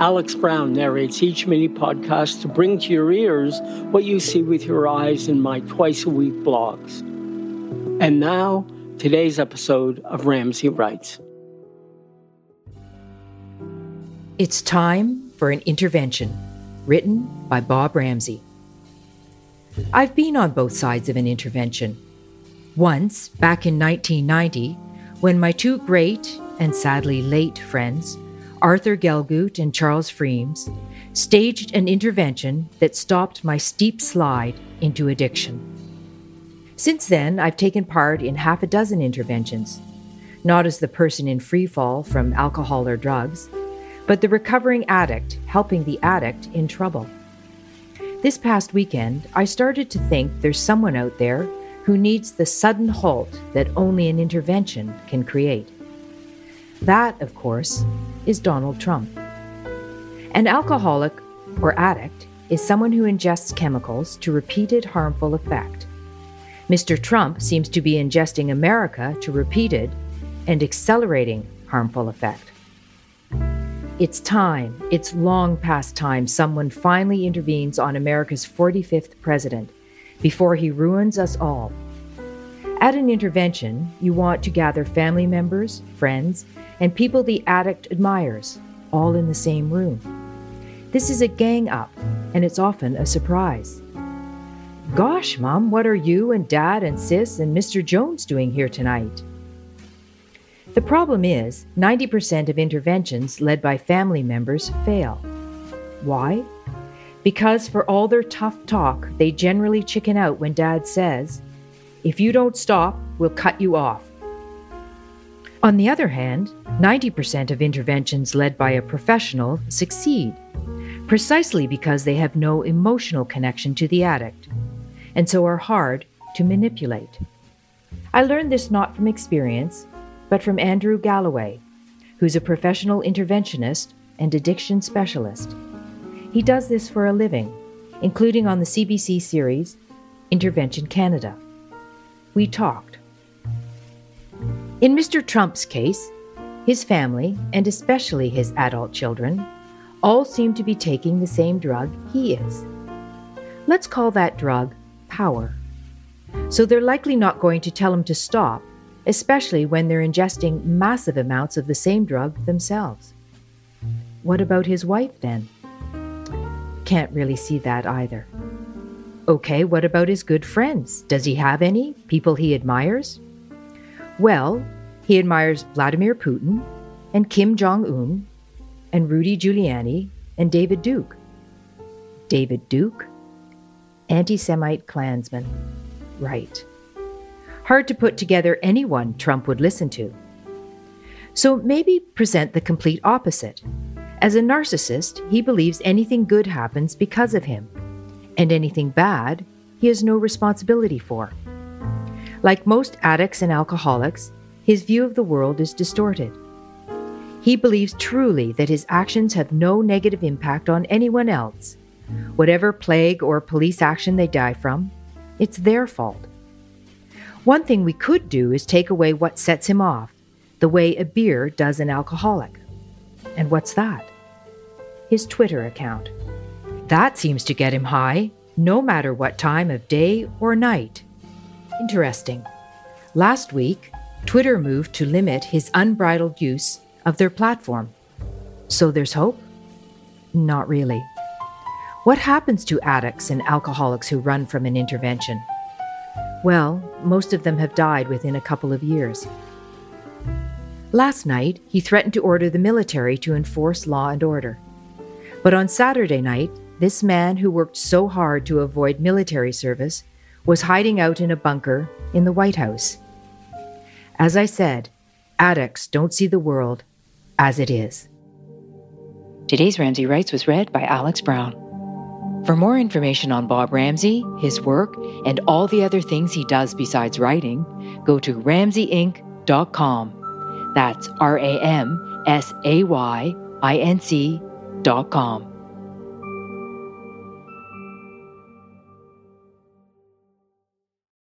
Alex Brown narrates each mini podcast to bring to your ears what you see with your eyes in my twice a week blogs. And now, today's episode of Ramsay Writes. It's time for an intervention, written by Bob Ramsay. I've been on both sides of an intervention. Once, back in 1990, when my two great and sadly late friends, Arthur Gelgut and Charles Freems, staged an intervention that stopped my steep slide into addiction. Since then, I've taken part in half a dozen interventions, not as the person in free fall from alcohol or drugs, but the recovering addict helping the addict in trouble. This past weekend, I started to think there's someone out there who needs the sudden halt that only an intervention can create. That, of course, is Donald Trump. An alcoholic or addict is someone who ingests chemicals to repeated harmful effect. Mr. Trump seems to be ingesting America to repeated and accelerating harmful effect. It's time, it's long past time, someone finally intervenes on America's 45th president before he ruins us all. At an intervention, you want to gather family members, friends, and people the addict admires, all in the same room. This is a gang up, and it's often a surprise. Gosh, Mom, what are you and Dad and Sis and Mr. Jones doing here tonight? The problem is 90% of interventions led by family members fail. Why? Because for all their tough talk, they generally chicken out when dad says, If you don't stop, we'll cut you off. On the other hand, 90% of interventions led by a professional succeed, precisely because they have no emotional connection to the addict, and so are hard to manipulate. I learned this not from experience, but from Andrew Galloway, who's a professional interventionist and addiction specialist. He does this for a living, including on the CBC series Intervention Canada. We talked. In Mr. Trump's case, his family, and especially his adult children, all seem to be taking the same drug he is. Let's call that drug power. So they're likely not going to tell him to stop, especially when they're ingesting massive amounts of the same drug themselves. What about his wife then? Can't really see that either. Okay, what about his good friends? Does he have any? People he admires? Well, he admires Vladimir Putin and Kim Jong un and Rudy Giuliani and David Duke. David Duke? Anti Semite Klansman. Right. Hard to put together anyone Trump would listen to. So maybe present the complete opposite. As a narcissist, he believes anything good happens because of him, and anything bad he has no responsibility for. Like most addicts and alcoholics, his view of the world is distorted. He believes truly that his actions have no negative impact on anyone else. Whatever plague or police action they die from, it's their fault. One thing we could do is take away what sets him off, the way a beer does an alcoholic. And what's that? His Twitter account. That seems to get him high, no matter what time of day or night. Interesting. Last week, Twitter moved to limit his unbridled use of their platform. So there's hope? Not really. What happens to addicts and alcoholics who run from an intervention? Well, most of them have died within a couple of years. Last night, he threatened to order the military to enforce law and order. But on Saturday night, this man who worked so hard to avoid military service was hiding out in a bunker in the White House. As I said, addicts don't see the world as it is. Today's Ramsay Writes was read by Alex Brown. For more information on Bob Ramsay, his work, and all the other things he does besides writing, go to ramsayinc.com. That's R A M S A Y I N C.com.